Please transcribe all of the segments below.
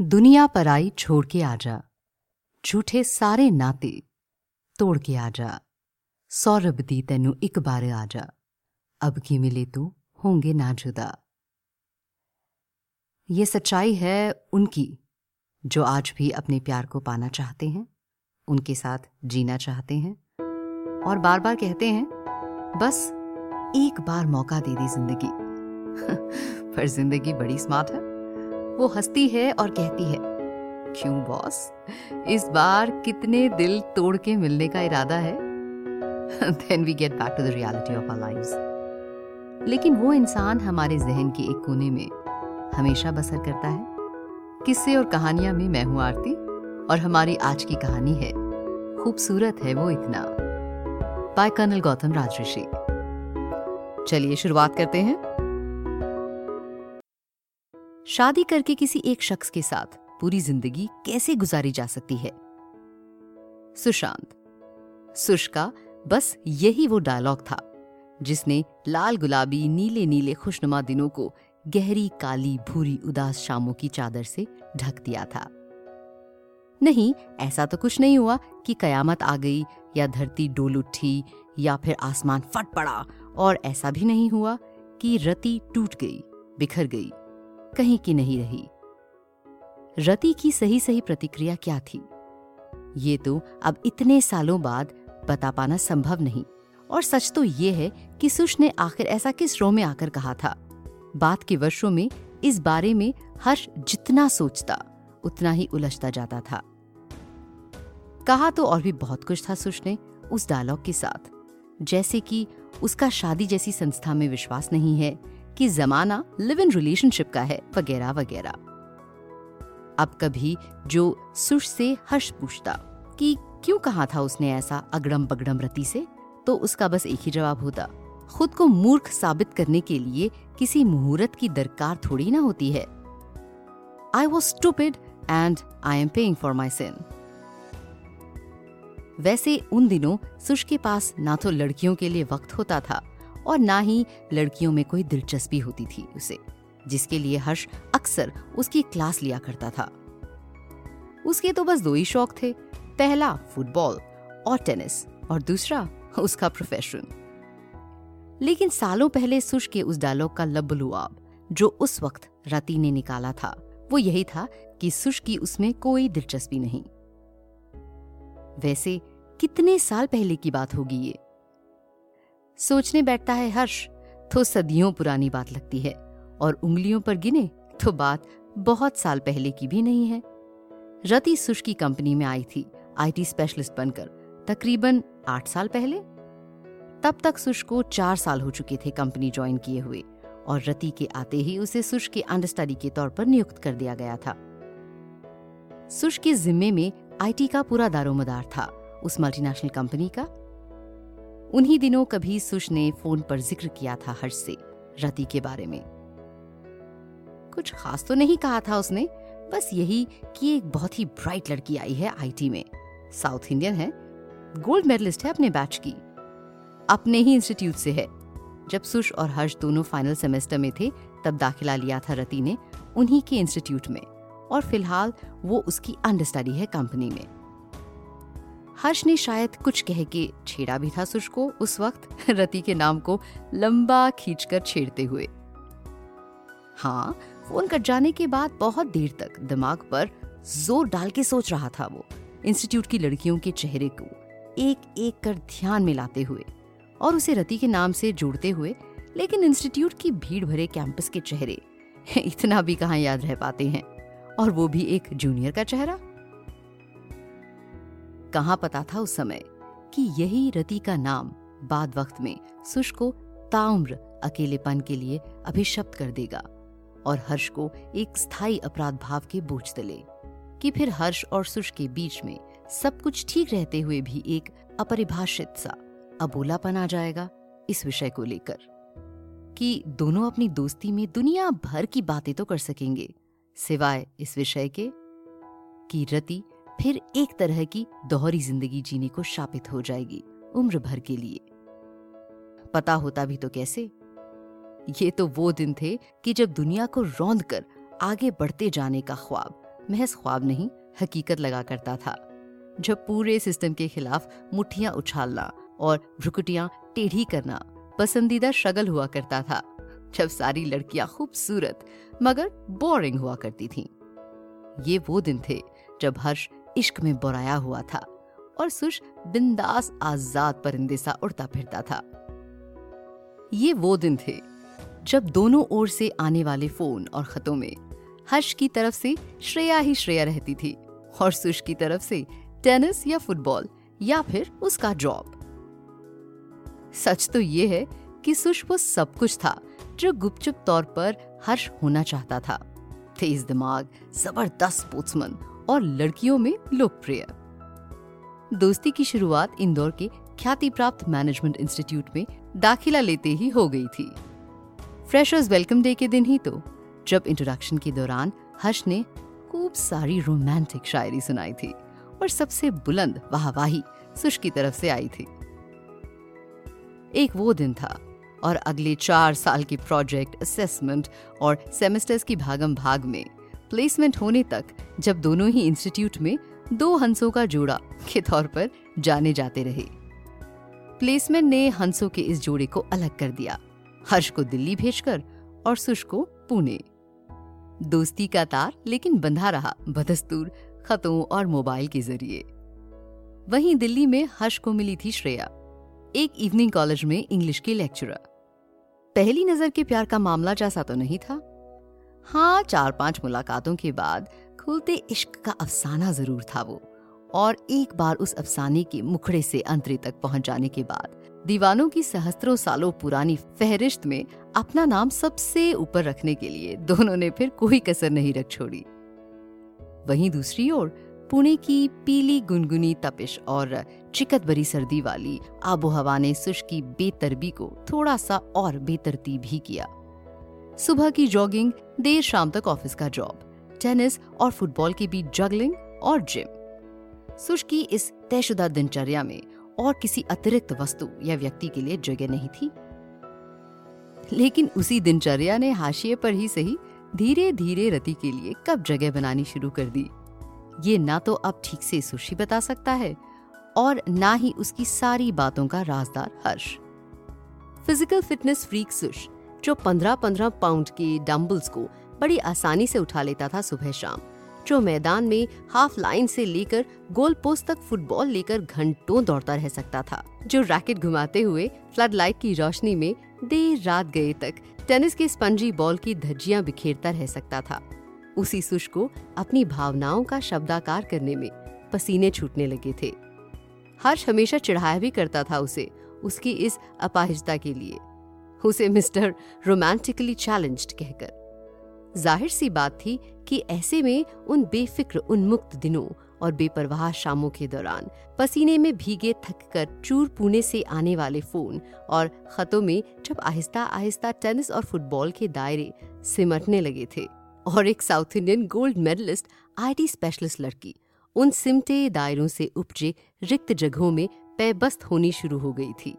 दुनिया पर आई छोड़ के आ जा। झूठे सारे नाते तोड़ के आ जा। सौरभ दी तेनू एक बार आ जा। अब की मिले तो होंगे ना जुदा। ये सच्चाई है उनकी, जो आज भी अपने प्यार को पाना चाहते हैं, उनके साथ जीना चाहते हैं, और बार बार कहते हैं, बस एक बार मौका दे दी ज़िंदगी। पर ज़िंदगी बड़ी स्मार्ट है। वो हंसती है और कहती है, क्यों बॉस? इस बार कितने दिल तोड़ के मिलने का इरादा है? Then we get back to the reality of our lives लेकिन वो इंसान हमारे जहन के एक कोने में हमेशा बसर करता है। किस्से और कहानियाँ में मैं हूँ आरती, और हमारी आज की कहानी है, खूबसूरत है वो इतना। बाय कर्नल गौतम राजऋषि चलिए शुरुआत करते हैं। शादी करके किसी एक शख्स के साथ पूरी ज़िंदगी कैसे गुजारी जा सकती है? सुशांत। सुश का बस यही वो डायलॉग था, जिसने लाल गुलाबी नीले नीले खुशनुमा दिनों को गहरी काली भूरी उदास शामों की चादर से ढक दिया था। नहीं, ऐसा तो कुछ नहीं हुआ कि कयामत आ गई या धरती डोल उठी या फिर आसमान फट पड़ा, और ऐसा भी नहीं हुआ कि रति टूट गई, बिखर गई। कहीं की नहीं रही। रति की सही सही प्रतिक्रिया क्या थी? ये तो अब इतने सालों बाद बता पाना संभव नहीं, और सच तो ये है कि सुश ने आखिर ऐसा किस रो में आकर कहा था। बात के वर्षों में इस बारे में हर्ष जितना सोचता, उतना ही उलझता जाता था। कहा तो और भी बहुत कुछ था सुश ने उस डायलॉग के साथ। जैसे कि उसका शादी जैसी संस्था में विश्वास नहीं है कि जमाना लिव इन रिलेशनशिप का है, वगैरह वगैरह। अब कभी जो सुश से हर्ष पूछता कि क्यों कहा था उसने ऐसा अगड़म बगड़म रति से तो उसका बस एक ही जवाब होता, खुद को मूर्ख साबित करने के लिए किसी मुहूर्त की दरकार थोड़ी ना होती है। I was stupid and I am paying for my sin वैसे उन दिनों सुश के पास ना तो लड़कियों के लिए वक्त होता था और ना ही लड़कियों में कोई दिलचस्पी होती थी उसे, जिसके लिए हर्ष अक्सर उसकी क्लास लिया करता था। उसके तो बस दो ही शौक थे, पहला फुटबॉल और टेनिस और दूसरा उसका प्रोफेशन लेकिन सालों पहले सुश के उस डायलॉग का लबलुआब जो उस वक्त रति ने निकाला था, वो यही था कि सुश की उसमें कोई दिलचस्पी नहीं। वैसे कितने साल पहले की बात होगी ये? सोचने बैठता है हर्ष तो सदियों पुरानी बात लगती है, और उंगलियों पर गिने तो बात बहुत साल पहले की भी नहीं है। रति सुश की कंपनी में आई थी, आईटी स्पेशलिस्ट बनकर, तकरीबन आठ साल पहले। तब तक सुश को चार साल हो चुके थे कंपनी ज्वाइन किए हुए, और रति के आते ही उसे सुश के अंडरस्टडी के तौर पर नियुक्त कर दिया गया था। सुश के जिम्मे में आईटी का पूरा दारोमदार था, उस मल्टीनेशनल कंपनी का। उन्हीं दिनों कभी सुश ने फ़ोन पर ज़िक्र किया था हर्ष से, रति के बारे में। कुछ खास तो नहीं कहा था उसने, बस यही कि एक बहुत ही ब्राइट लड़की आई है आईटी में। साउथ इंडियन है, गोल्ड मेडलिस्ट है अपने बैच की। अपने ही इंस्टीट्यूट से है। जब सुश और हर्ष दोनों फाइनल सेमेस्टर में थे, तब दाखिला लिया था रति ने उन्हीं के इंस्टीट्यूट में। और फ़िलहाल वो उसकी अंडरस्टडी है कंपनी में। हर्ष ने शायद कुछ कह के छेड़ा भी था सुश को उस वक्त रति के नाम को लंबा खींचकर छेड़ते हुए। हाँ फ़ोन कट जाने के बाद बहुत देर तक दिमाग पर ज़ोर डाल के सोच रहा था वो, इंस्टीट्यूट की लड़कियों के चेहरे को एक एक कर ध्यान में लाते हुए और उसे रति के नाम से जोड़ते हुए, लेकिन इंस्टीट्यूट की भीड़ भरे कैंपस के चेहरे इतना भी कहाँ याद रह पाते हैं। और वो भी एक जूनियर का चेहरा। कहाँ पता था उस समय कि यही रति का नाम बाद वक्त में सुश को ताउम्र अकेलेपन के लिए अभिशप्त कर देगा और हर्ष को एक स्थायी अपराध भाव के बोझ तले कि फिर हर्ष और सुश के बीच में सब कुछ ठीक रहते हुए भी एक अपरिभाषित सा अबोलापन आ जाएगा इस विषय को लेकर। कि दोनों अपनी दोस्ती में दुनिया भर की बातें तो कर सकेंगे, सिवाय इस विषय के कि रति फिर एक तरह की दोहरी ज़िंदगी जीने को शापित हो जाएगी उम्र भर के लिए। पता होता भी तो कैसे? ये तो वो दिन थे कि जब दुनिया को रौंद कर आगे बढ़ते जाने का ख्वाब, महज ख्वाब नहीं, हकीकत लगा करता था। जब पूरे सिस्टम के खिलाफ मुठ्ठियाँ उछालना और भ्रुकुटियाँ टेढ़ी करना पसंदीदा शगल हुआ करता था, जब सारी लड़कियाँ खूबसूरत मगर बोरिंग हुआ करती थीं। ये वो दिन थे जब हर्ष इश्क में बोराया हुआ था और सुश बिंदास आज़ाद परिंदे सा उड़ता फिरता था। ये वो दिन थे जब दोनों ओर से आने वाले फ़ोन और खतों में हर्ष की तरफ़ से श्रेया ही श्रेया रहती थी और सुश की तरफ़ से टेनिस या फुटबॉल या फिर उसका जॉब सच तो ये है कि सुश वो सब कुछ था जो गुपचुप तौर पर हर्ष होना चाहता था। तेज दिमाग, ज़बरदस्त स्पोर्ट्समैन और लड़कियों में लोकप्रिय। दोस्ती की शुरुआत इंदौर के ख्याति प्राप्त मैनेजमेंट इंस्टीट्यूट में दाखिला लेते ही हो गई थी। फ्रेशर्स वेलकम डे के दिन ही तो जब इंट्रोडक्शन के दौरान हर्ष ने खूब सारी रोमांटिक शायरी सुनाई थी और सबसे बुलंद वाहवाही सुश की तरफ़ से आई थी। एक वो दिन था और अगले चार साल के प्रोजेक्ट असेसमेंट और सेमेस्टर्स की भागम भाग में प्लेसमेंट होने तक जब दोनों ही इंस्टीट्यूट में दो हंसों का जोड़ा के तौर पर जाने जाते रहे। प्लेसमेंट ने हंसों के इस जोड़े को अलग कर दिया। हर्ष को दिल्ली भेजकर और सुश को पुणे। दोस्ती का तार लेकिन बंधा रहा बदस्तूर, खतों और मोबाइल के ज़रिए। वहीं दिल्ली में हर्ष को मिली थी श्रेया, एक इवनिंग कॉलेज में इंग्लिश की लेक्चरर। पहली नज़र के प्यार का मामला जैसा तो नहीं था। हाँ चार पाँच मुलाकातों के बाद खुलते इश्क का अफसाना ज़रूर था वो। और एक बार उस अफसाने के मुखड़े से अंतरे तक पहुँच जाने के बाद दीवानों की सहस्त्रों सालों पुरानी फहरिस्त में अपना नाम सबसे ऊपर रखने के लिए दोनों ने फिर कोई कसर नहीं रख छोड़ी। वहीं दूसरी ओर पुणे की पीली गुनगुनी तपिश और चिकत भरी सर्दी वाली आबो हवा ने सुश की बेतरबी को थोड़ा सा और बेतरतीब ही किया। सुबह की जॉगिंग देर शाम तक ऑफ़िस का जॉब टेनिस और फुटबॉल के बीच जगलिंग और जिम सुश की इस तयशुदा दिनचर्या में और किसी अतिरिक्त वस्तु या व्यक्ति के लिए जगह नहीं थी। लेकिन उसी दिनचर्या ने हाशिए पर ही सही धीरे धीरे रति के लिए कब जगह बनानी शुरू कर दी। ये ना तो अब ठीक से सुशी बता सकता है और ना ही उसकी सारी बातों का राजदार Harsh. Physical fitness freak Sush जो पंद्रह पंद्रह पाउंड के डम्बल्स को बड़ी आसानी से उठा लेता था सुबह शाम, जो मैदान में हाफ़ लाइन से लेकर गोल पोस्ट तक फुटबॉल लेकर घंटों दौड़ता रह सकता था, जो रैकेट घुमाते हुए फ्लड लाइट की रोशनी में देर रात गए तक टेनिस के स्पंजी बॉल की धज्जियाँ बिखेरता रह सकता था। उसी सुश को अपनी भावनाओं का शब्दाकार करने में पसीने छूटने लगे थे। हर्ष हमेशा चिढ़ाया भी करता था उसे, उसकी इस अपाहिजता के लिए। उसे मिस्टर रोमांटिकली चैलेंज्ड कहकर। ज़ाहिर सी बात थी कि ऐसे में उन बेफिक्र, उन्मुक्त दिनों और बेपरवाह शामों के दौरान पसीने में भीगे थक कर चूर पुणे से आने वाले फ़ोन और खतों में जब आहिस्ता आहिस्ता टेनिस और फुटबॉल के दायरे सिमटने लगे थे और एक south Indian gold medalist IT specialist लड़की उन सिमटे दायरों से उपजे रिक्त जगहों में पैबस्त होनी शुरू हो गई थी।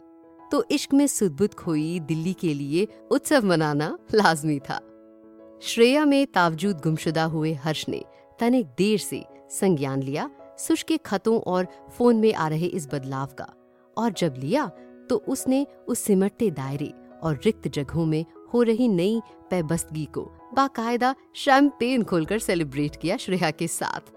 तो इश्क में सुदबुद खोई दिल्ली के लिए उत्सव मनाना लाजमी था। श्रेया में तावजूद गुमशुदा हुए हर्ष ने तनिक देर से संज्ञान लिया सुश के खतों और फ़ोन में आ रहे इस बदलाव का। और जब लिया तो उसने उस सिमटते दायरे और रिक्त जगहों में हो रही नई पैबस्तगी को बाकायदा शैम्पेन खोलकर सेलिब्रेट किया श्रेया के साथ।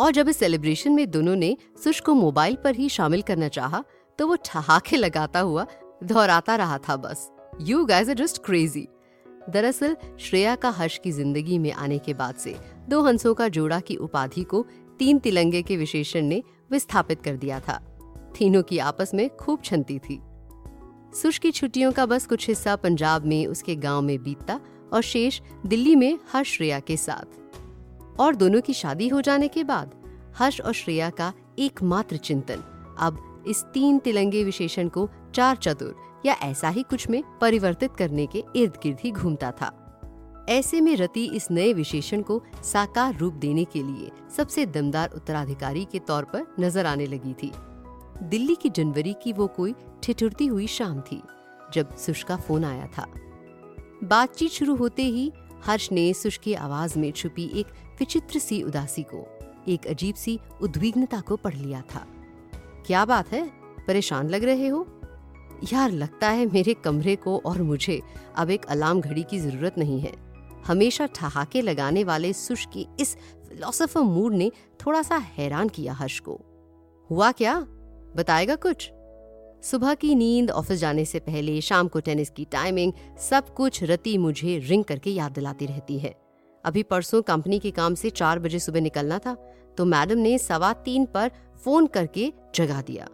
और जब इस सेलिब्रेशन में दोनों ने सुश को मोबाइल पर ही शामिल करना चाहा तो वो ठहाके लगाता हुआ दोहराता रहा था बस। You guys are just crazy दरअसल, श्रेया का हर्ष की ज़िंदगी में आने के बाद से दो हंसों का जोड़ा की उपाधि को तीन तिलंगे के विशेषण ने विस्थापित कर दिया था। तीनों की आपस में खूब छनती थी। सुश की छुट्टियों का बस कुछ हिस्सा पंजाब में उसके गाँव में बीतता और शेष दिल्ली में हर्ष श्रेया के साथ। और दोनों की शादी हो जाने के बाद हर्ष और श्रेया का एकमात्र चिंतन अब इस तीन तिलंगे विशेषण को चार चतुर या ऐसा ही कुछ में परिवर्तित करने के इर्द गिर्द ही घूमता था। ऐसे में रति इस नए विशेषण को साकार रूप देने के लिए सबसे दमदार उत्तराधिकारी के तौर पर नज़र आने लगी थी। दिल्ली की जनवरी की वो कोई ठिठुरती हुई शाम थी, जब सुष का फ़ोन आया था। बातचीत शुरू होते ही हर्ष ने सुश की आवाज़ में छुपी एक विचित्र सी उदासी को, एक अजीब सी उद्विग्नता को पढ़ लिया था। क्या बात है? परेशान लग रहे हो? यार, लगता है मेरे कमरे को और मुझे अब एक अलार्म घड़ी की ज़रूरत नहीं है। हमेशा ठहाके लगाने वाले सुश की इस फिलोसोफर मूड ने थोड़ा सा हैरान किया हर्ष को। हुआ क्या? बताएगा कुछ? सुबह की नींद, ऑफ़िस जाने से पहले, शाम को टेनिस की टाइमिंग सब कुछ रति मुझे रिंग करके याद दिलाती रहती है। अभी परसों कंपनी के काम से चार बजे सुबह निकलना था तो मैडम ने सवा तीन पर फ़ोन करके जगा दिया।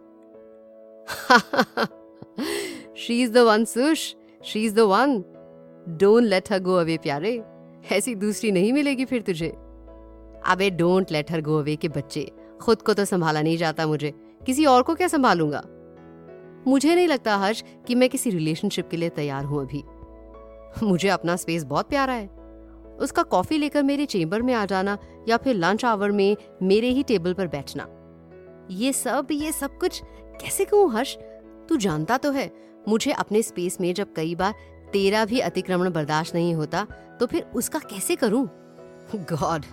She is the one Sush she is the one don't let her go away प्यारे। ऐसी दूसरी नहीं मिलेगी फिर तुझे। अबे don't let her go away के बच्चे। खुद को तो संभाला नहीं जाता मुझे। किसी और को क्या संभालूँगा? मुझे नहीं लगता, हर्ष, कि मैं किसी रिलेशनशिप के लिए तैयार हूँ अभी। मुझे अपना स्पेस बहुत प्यारा है। उसका कॉफ़ी लेकर मेरे चेम्बर में आ जाना या फिर लंच आवर में मेरे ही टेबल पर बैठना। ये सब ये सब कुछ कैसे कहूँ हर्ष? तू जानता तो है, मुझे अपने स्पेस में जब कई बार तेरा भी अतिक्रमण बर्दाश्त नहीं होता तो फिर उसका कैसे करूँ? गॉड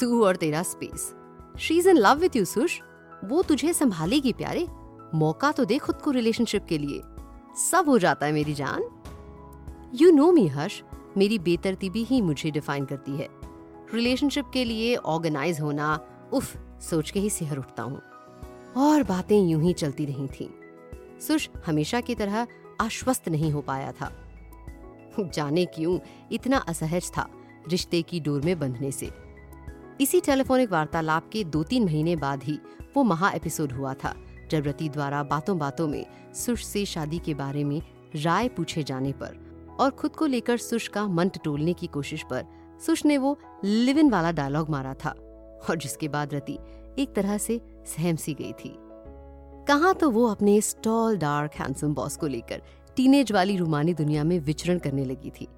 तू और तेरा space she is in love with you Sush. वो तुझे संभालेगी प्यारे। मौका तो दे खुद को रिलेशनशिप के लिए। सब हो जाता है मेरी जान। You know me Harsh. मेरी बेतरतीबी ही मुझे डिफाइन करती है। रिलेशनशिप के लिए ऑर्गेनाइज होना, उफ, सोच के ही सिहर उठता हूँ। और बातें यूँ ही चलती रही थीं। सुश हमेशा की तरह आश्वस्त नहीं हो पाया था जाने क्यों, इतना असहज था रिश्ते की डोर में बंधने से इसी टेलीफोनिक वार्तालाप के दो तीन महीने बाद ही वो महा एपिसोड हुआ था, जब रति द्वारा बातों बातों में सुश से शादी के बारे में राय पूछे जाने पर और खुद को लेकर सुश का मन टटोलने की कोशिश पर सुश ने वो लिव इन वाला डायलॉग मारा था और जिसके बाद रति एक तरह से सहम सी गई थी। कहा तो वो अपने स्टॉल डार्क हैंडसम बॉस को लेकर टीनेज वाली रुमानी दुनिया में विचरण करने लगी थी।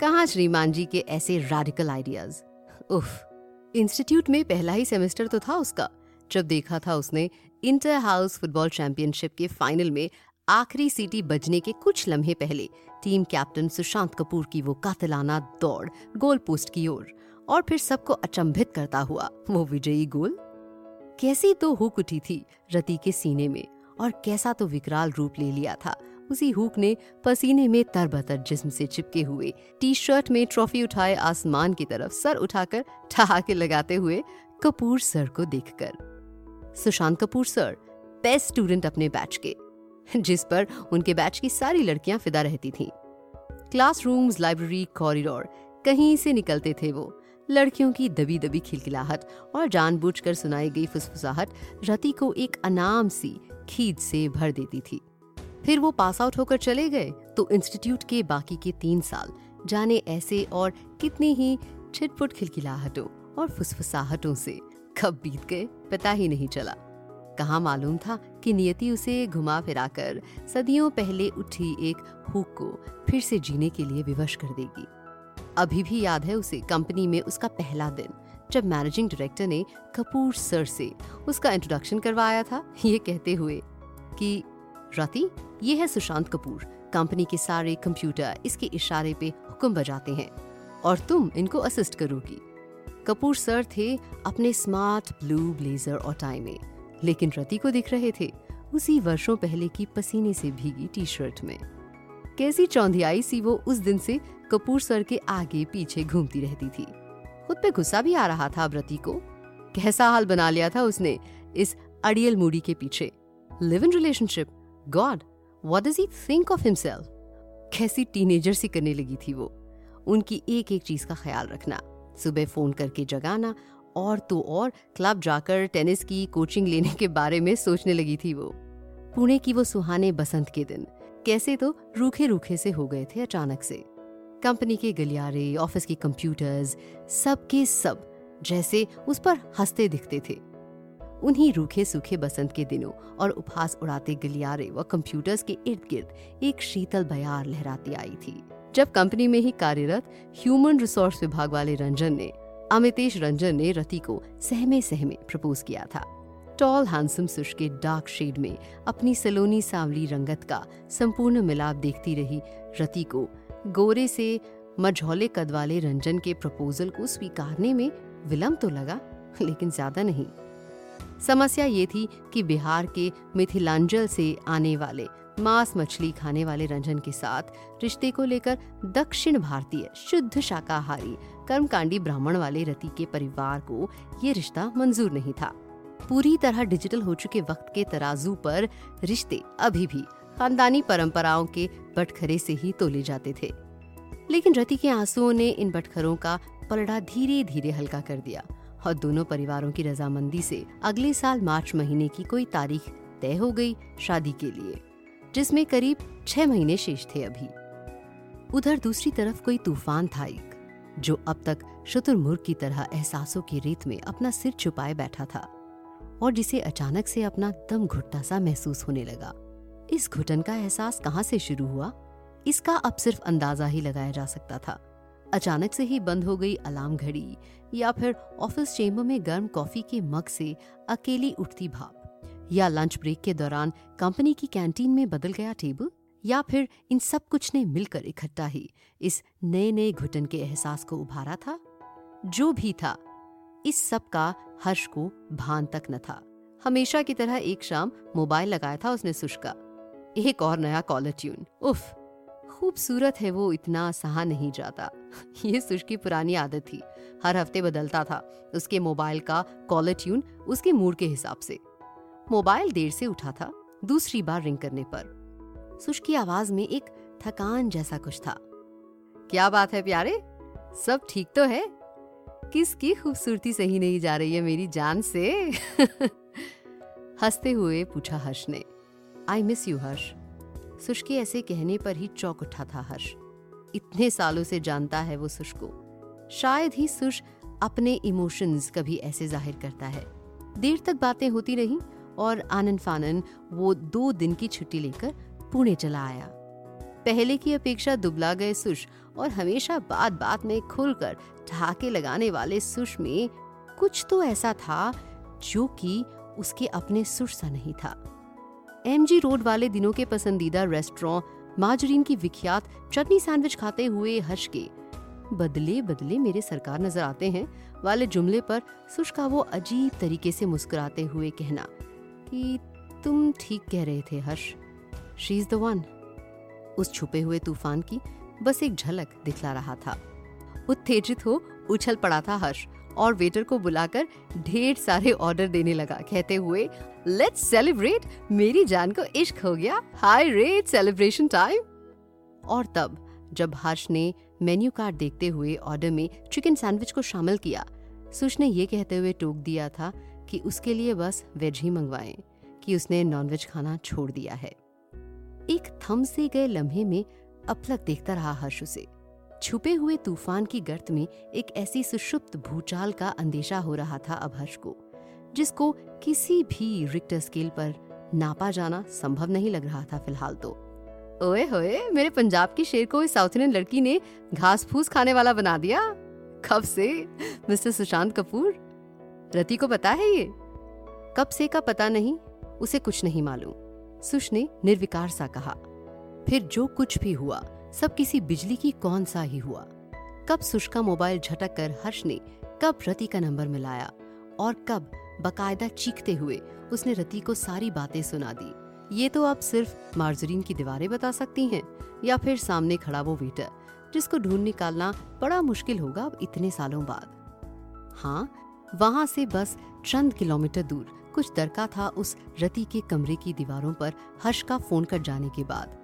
कहा श्रीमान जी के ऐसे रेडिकल आइडियाज़ उफ इंस्टीट्यूट में पहला ही सेमेस्टर तो था उसका। जब देखा था उसने इंटर हाउस फुटबॉल चैंपियनशिप के फाइनल में आखिरी सीटी बजने के कुछ लम्हे पहले टीम कैप्टन सुशांत कपूर की वो कातिलाना दौड़ गोल पोस्ट की ओर, और फिर सबको अचंभित करता हुआ वो विजयी गोल कैसी तो हुक उठी थी रति के सीने में, और कैसा तो विकराल रूप ले लिया था। उसी हुक ने पसीने में तरबतर जिस्म से चिपके हुए टी शर्ट में ट्रॉफी उठाए आसमान की तरफ़ सर उठाकर ठहाके लगाते हुए कपूर सर को देखकर। Sushant Kapoor sir best student अपने बैच के, जिस पर उनके बैच की सारी लड़कियाँ फिदा रहती थीं। क्लासरूम्स लाइब्रेरी कॉरिडोर कहीं से निकलते थे वो। लड़कियों की दबी दबी खिलखिलाहट और जानबूझकर सुनाई गई फुसफुसाहट रति को एक अनाम सी खींच से भर देती थी। फिर वो पास आउट होकर चले गए तो इंस्टीट्यूट के बाकी के तीन साल जाने ऐसे और कितनी ही छिटपुट खिलखिलाहटों और फुसफुसाहटों से कब बीत गए पता ही नहीं चला। कहा मालूम था कि नियति उसे घुमा फिराकर सदियों पहले उठी एक हुक को फिर से जीने के लिए विवश कर देगी। अभी भी याद है उसे कंपनी में उसका पहला दिन, जब मैनेजिंग डायरेक्टर ने कपूर सर से उसका इंट्रोडक्शन करवाया था, ये कहते हुए कि, रति, ये है सुशांत कपूर। कंपनी के सारे कंप्यूटर इसके इशारे पे हुक्म बजाते हैं और तुम इनको असिस्ट करोगी। कपूर सर थे अपने स्मार्ट ब्लू ब्लेजर और टाई में, लेकिन रति को दिख रहे थे उसी वर्षों पहले की पसीने से भीगी टी शर्ट में। कैसी चौंधियाई सी वो उस दिन से कपूर सर के आगे पीछे घूमती रहती थी। खुद पे गुस्सा भी आ रहा था व्रति को। कैसा हाल बना लिया था उसने इस अड़ियल मूडी के पीछे। Live in relationship. God what does he think of himself कैसी टीनेजर सी करने लगी थी वो। उनकी एक एक चीज़ का ख्याल रखना। सुबह फ़ोन करके जगाना और तो और क्लब जाकर टेनिस की कोचिंग लेने के बारे में सोचने लगी थी वो। पुणे की वो सुहाने बसंत के दिन। कैसे तो रूखे रूखे से हो गए थे अचानक से। कंपनी के गलियारे, ऑफ़िस के कंप्यूटर्स, सब के सब जैसे उस पर हँसते दिखते थे। उन्हीं रूखे सूखे बसंत के दिनों और उपहास उड़ाते गलियारे व कंप्यूटर्स के इर्द गिर्द एक शीतल बयार लहराती आई थी। जब कंपनी में ही कार्यरत ह्यूमन रिसोर्स विभाग वाले रंजन ने, अमितेश रंजन ने रति को सहमे सहमे प्रपोज किया था। टॉल हैंडसम सुश के डार्क शेड में अपनी सलोनी सांवली रंगत का संपूर्ण मिलाप देखती रही रति को। गोरे से मझौले कद वाले रंजन के प्रपोजल को स्वीकारने में विलंब तो लगा, लेकिन ज़्यादा नहीं। समस्या ये थी कि बिहार के मिथिलांचल से आने वाले मांस मछली खाने वाले रंजन के साथ रिश्ते को लेकर दक्षिण भारतीय शुद्ध शाकाहारी कर्मकांडी ब्राह्मण वाले रति के परिवार को ये रिश्ता मंजूर नहीं था। पूरी तरह डिजिटल हो चुके वक्त के तराजू पर रिश्ते अभी भी खानदानी परंपराओं के बटखरे से ही तोले जाते थे। लेकिन रति के आंसुओं ने इन बटखरों का पलड़ा धीरे धीरे हल्का कर दिया और दोनों परिवारों की रजामंदी से अगले साल मार्च महीने की कोई तारीख तय हो गई शादी के लिए, जिसमें करीब छह महीने शेष थे अभी। उधर दूसरी तरफ़ कोई तूफ़ान था एक, जो अब तक शुतुरमुर्ग की तरह एहसासों की रेत में अपना सिर छुपाए बैठा था। और जिसे अचानक से अपना दम घुटता सा महसूस होने लगा। इस घुटन का एहसास कहाँ से शुरू हुआ? इसका अब सिर्फ़ अंदाज़ा ही लगाया जा सकता था। अचानक से ही बंद हो गई अलार्म घड़ी, या फिर ऑफ़िस चेम्बर में गर्म कॉफ़ी के मग से अकेली उठती भाप, या लंच ब्रेक के दौरान कंपनी की कैंटीन में बदल गया टेबल, या फिर इन सब कुछ ने मिलकर इकट्ठा ही इस नए नए घुटन के एहसास को उभारा था। जो भी था इस सब का हर्ष को भान तक न था। हमेशा की तरह एक शाम मोबाइल लगाया था उसने सुष्का। एक और नया कॉलर ट्यून उफ, खूबसूरत है वो, इतना सहा नहीं जाता। ये सुश की पुरानी आदत थी। हर हफ़्ते बदलता था। उसके मोबाइल का कॉलर ट्यून उसके मूड के हिसाब से। मोबाइल देर से उठा था। दूसरी बार रिंग करने पर। सुश की आवाज़ में एक थकान जैसा कुछ था। क्या बात है प्यारे? सब ठीक तो है? किसकी खूबसूरती सही नहीं जा रही है मेरी जान से? हँसते हुए पूछा हर्ष ने। I miss you Harsh. Sush के ऐसे कहने पर ही चौक उठा था हर्ष। इतने सालों से जानता है वो सुश को। शायद ही सुश अपने इमोशंस कभी ऐसे ज़ाहिर करता है। देर तक बातें होती रहीं और आनंद फानन वो दो दिन की छुट्टी लेकर पुणे चला आया। पहले की अपेक्षा दुबला गए सुश और हमेशा बात बात में खुलकर ठहाके लगाने वाले सुश में कुछ तो ऐसा था जो कि उसके अपने सुश सा नहीं था। एमजी रोड वाले दिनों के पसंदीदा रेस्टोरेंट माजरीन की विख्यात चटनी सैंडविच खाते हुए हर्ष के बदले बदले मेरे सरकार नज़र आते हैं वाले जुमले पर सुश का वो अजीब तरीके से मुस्कुराते हुए कहना कि तुम ठीक कह रहे थे Harsh. She is the one उस छुपे हुए तूफ़ान की बस एक झलक दिखला रहा था। उत्तेजित हो उछल पड़ा था हर्ष और वेटर को बुलाकर ढेर सारे ऑर्डर देने लगा। कहते हुए लेट्स सेलिब्रेट मेरी जान को इश्क हो गया। हाई रेट सेलिब्रेशन टाइम और तब, जब हर्ष ने मेन्यू कार्ड देखते हुए ऑर्डर में चिकन सैंडविच को शामिल किया, सुश ने ये कहते हुए टोक दिया था कि उसके लिए बस वेज ही मंगवाएँ, कि उसने नॉनवेज खाना छोड़ दिया है। एक थम से गए लम्हे में अपलक देखता रहा हर्ष उसे छुपे हुए तूफ़ान की गर्त में एक ऐसी सुषुप्त भूचाल का अंदेशा हो रहा था अब हर्ष को, जिसको किसी भी रिक्टर स्केल पर नापा जाना संभव नहीं लग रहा था फ़िलहाल तो। ओए होए, मेरे पंजाब की शेर को इस साउथ इंडियन लड़की ने घास फूस खाने वाला बना दिया? कब से? मिस्टर सुशांत कपूर? रति को पता है ये? कब से का पता नहीं, उसे कुछ नहीं मालूम। सुश ने निर्विकार सा कहा, फिर जो कुछ भी हुआ, सब किसी बिजली की कौन सा ही हुआ? कब सुश का मोबाइल झटक कर हर्ष ने, कब रति का नंबर मिलाया, और कब बकायदा चीखते हुए उसने रति को सारी बातें सुना दी? ये तो आप सिर्फ़ मार्जरीन की दीवारें बता सकती हैं, या फिर सामने खड़ा वो वेटर, जिसको ढूंढ निकालना बड़ा मुश्किल होगा अब इतने सालों बाद? हाँ वहाँ से बस चंद किलोमीटर दूर कुछ दरका था उस रति के कमरे की दीवारों पर हर्ष का फ़ोन कट जाने के बाद।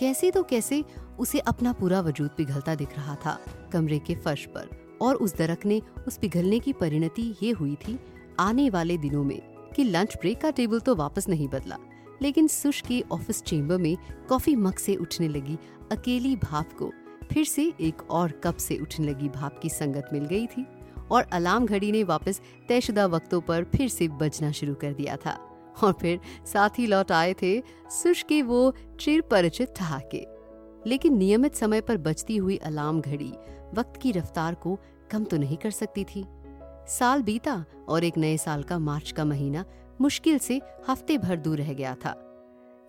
कैसे तो कैसे उसे अपना पूरा वजूद पिघलता दिख रहा था कमरे के फर्श पर, और उस दरक ने उस पिघलने की परिणति ये हुई थी आने वाले दिनों में कि लंच ब्रेक का टेबल तो वापस नहीं बदला, लेकिन सुश के ऑफ़िस चेम्बर में कॉफ़ी मग से उठने लगी अकेली भाप को, फिर से एक और कप से उठने लगी भाप की संगत मिल गई थी। और अलार्म घड़ी ने वापस तयशुदा वक्तों पर फिर से बजना शुरू कर दिया था। और फिर साथ ही लौट आए थे सुश के वो चिर परिचित ठहाके। लेकिन नियमित समय पर बजती हुई अलार्म घड़ी वक्त की रफ्तार को कम तो नहीं कर सकती थी। साल बीता और एक नए साल का मार्च का महीना मुश्किल से हफ़्ते भर दूर रह गया था।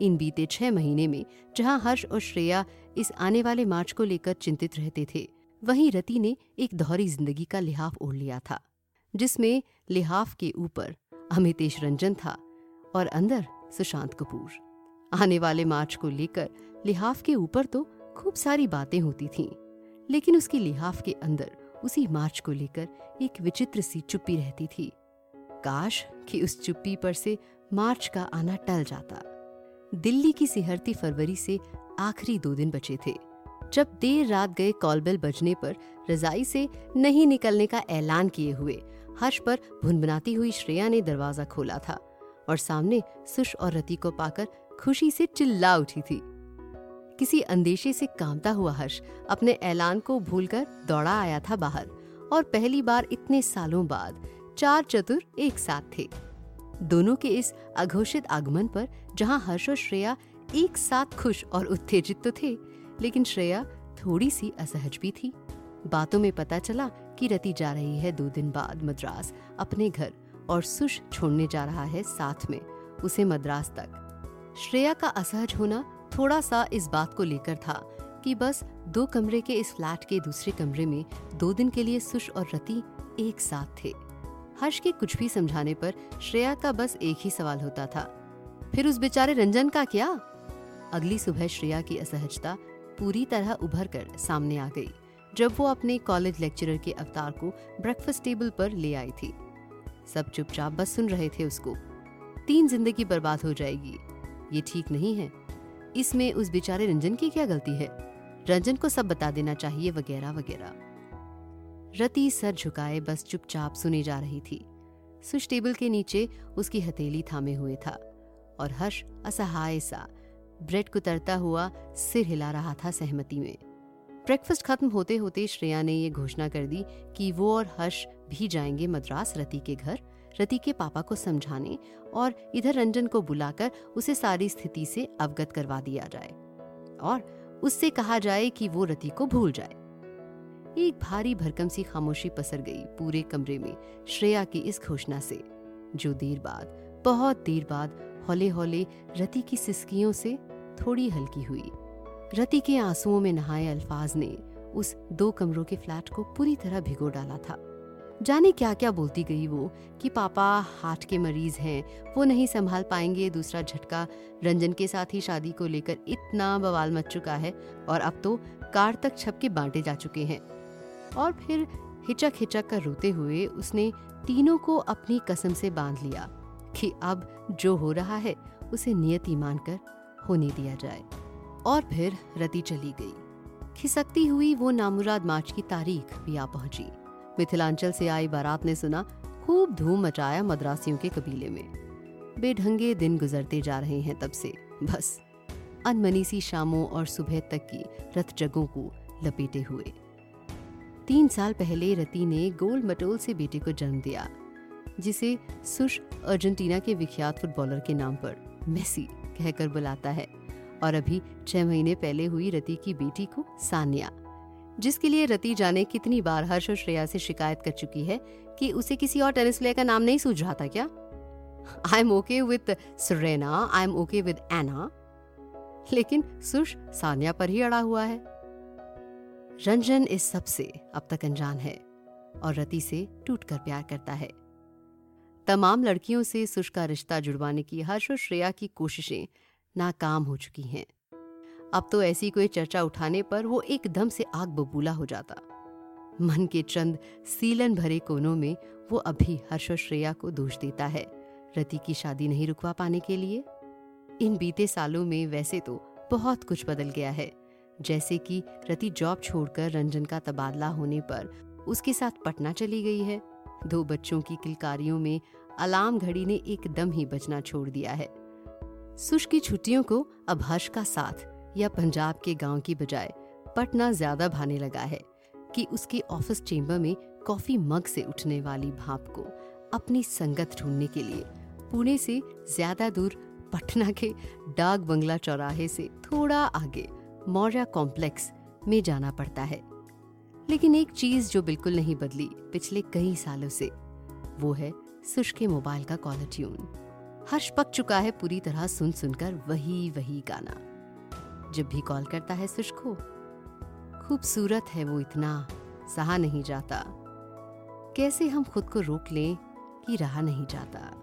इन बीते छह महीने में जहाँ हर्ष और श्रेया इस आने वाले मार्च को लेकर चिंतित रहते थे वहीं रति ने एक दोहरी ज़िंदगी का लिहाफ ओढ़ लिया था जिसमें लिहाफ के ऊपर अमितेश रंजन था और अंदर सुशांत कपूर। आने वाले मार्च को लेकर लिहाफ के ऊपर तो खूब सारी बातें होती थीं, लेकिन उसकी लिहाफ के अंदर उसी मार्च को लेकर एक विचित्र सी चुप्पी रहती थी। काश कि उस चुप्पी पर से मार्च का आना टल जाता। दिल्ली की सिहरती फरवरी से आखिरी दो दिन बचे थे। जब देर रात गए कॉल कॉलबेल बजने पर रजाई से नहीं निकलने का ऐलान किए हुए, हर्ष पर भुनभुनाती हुई श्रेया ने दरवाज़ा खोला था और सामने सुश और रति को पाकर खुशी से चिल्ला उठी थी। किसी अंदेशे से कामता हुआ हर्ष अपने ऐलान को भूलकर दौड़ा आया था बाहर और पहली बार इतने सालों बाद चार चतुर एक साथ थे। दोनों के इस अघोषित आगमन पर जहाँ हर्ष और श्रेया एक साथ खुश और उत्तेजित तो थे लेकिन श्रेया थोड़ी सी असहज भी थी। बातों में पता चला कि रति जा रही है दो दिन बाद मद्रास, अपने घर और सुश छोड़ने जा रहा है साथ में, उसे मद्रास तक। श्रेया का असहज होना थोड़ा सा इस बात को लेकर था कि बस दो कमरे के इस फ्लैट के दूसरे कमरे में दो दिन के लिए सुश और रति एक साथ थे। हर्ष के कुछ भी समझाने पर श्रेया का बस एक ही सवाल होता था, फिर उस बेचारे रंजन का क्या? अगली सुबह श्रेया की असहजता पूरी तरह उभर कर सामने आ गई, जब वो अपने कॉलेज लेक्चरर के अवतार को ब्रेकफास्ट टेबल पर ले आई थी। सब चुपचाप बस सुन रहे थे उसको। तीन ज़िंदगी बर्बाद हो जाएगी। ये ठीक नहीं है। इसमें उस बेचारे रंजन की क्या गलती है? रंजन को सब बता देना चाहिए वगैरह वगैरह। रति सर झुकाए बस चुपचाप सुनी जा रही थी। सुश टेबल के नीचे उसकी हथेली थामे हुए था और हर्ष असहाय सा ब्रेड कुतरता हुआ सिर हिला रहा था सहमति में। ब्रेकफास्ट खत्म होते होते श्रेया ने ये घोषणा कर दी कि वो और हर्ष भी जाएँगे मद्रास रति के घर, रति के पापा को समझाने और इधर रंजन को बुलाकर उसे सारी स्थिति से अवगत करवा दिया जाए और उससे कहा जाए कि वो रति को भूल जाए। एक भारी भरकम सी खामोशी पसर गई पूरे कमरे में श्रेया की इस घोषणा से। जो देर बाद, बहुत देर बाद हौले हौले रति की सिस्कियों से थोड़ी हल्की हुई। रति के आंसुओं में नहाए अल्फाज ने उस दो कमरों के फ्लैट को पूरी तरह भिगो डाला था। जाने क्या क्या बोलती गई वो कि पापा हार्ट के मरीज़ हैं, वो नहीं संभाल पाएँगे, दूसरा झटका रंजन के साथ ही शादी को लेकर इतना बवाल मच चुका है और अब तो कार तक छप के बांटे जा चुके हैं। और फिर हिचक हिचक कर रोते हुए उसने तीनों को अपनी कसम से बाँध लिया। कि अब जो हो रहा है, उसे नियति मानकर होने दिया जाए। और फिर रति चली गई। खिसकती हुई वो नामुराद मार्च की तारीख भी आ पहुँची। मिथिलांचल से आई बारात ने सुना, खूब धूम मचाया मद्रासियों के कबीले में। बेढंगे दिन गुजरते जा रहे हैं तब से, बस। अनमनी सी शामों और सुबह तक की रथ जगों को लपेटे हुए। तीन साल पहले रति ने गोल मटोल से बेटे को जन्म दिया। जिसे सुश अर्जेंटीना के विख्यात फुटबॉलर के नाम पर मेसी कहकर बुलाता है और अभी छह महीने पहले हुई रति की बेटी को सानिया, जिसके लिए रति जाने कितनी बार हर्ष और श्रेया से शिकायत कर चुकी है कि उसे किसी और टेनिस प्लेयर का नाम नहीं सूझ रहा था क्या? I am okay with Serena I am okay with Ana लेकिन सुश सानिया पर ही अड़ा हुआ है। रंजन इस सबसे अब तक अनजान है और रति से टूटकर प्यार करता है। तमाम लड़कियों से सुश का रिश्ता जुड़वाने की हर्ष श्रेया की कोशिशें नाकाम हो चुकी हैं। अब तो ऐसी कोई चर्चा उठाने पर वो एकदम से आग बबूला हो जाता। मन के चंद सीलन भरे कोनों में वो अभी हर्ष श्रेया को दोष देता है, रति की शादी नहीं रुकवा पाने के लिए। इन बीते सालों में वैसे तो बहुत कुछ बदल गया है, जैसे कि रति जॉब छोड़कर रंजन का तबादला होने पर उसके साथ पटना चली गई है। दो बच्चों की किलकारियों में अलार्म घड़ी ने एकदम ही बजना छोड़ दिया है। सुश की छुट्टियों को अब हर्ष का साथ या पंजाब के गाँव की बजाय पटना ज़्यादा भाने लगा है कि उसके ऑफ़िस चेंबर में कॉफ़ी मग से उठने वाली भाप को अपनी संगत ढूँढने के लिए पुणे से ज़्यादा दूर पटना के डाक बंगला चौराहे से थोड़ा आगे मौर्य कॉम्प्लेक्स में जाना पड़ता है। लेकिन एक चीज़ जो बिल्कुल नहीं बदली पिछले कई सालों से, वो है सुश के मोबाइल का कॉलर ट्यून हर्ष पक चुका है पूरी तरह सुन सुनकर वही वही गाना। जब भी कॉल करता है सुश को, खूबसूरत है वो इतना, सहा नहीं जाता। कैसे हम खुद को रोक लें कि रहा नहीं जाता?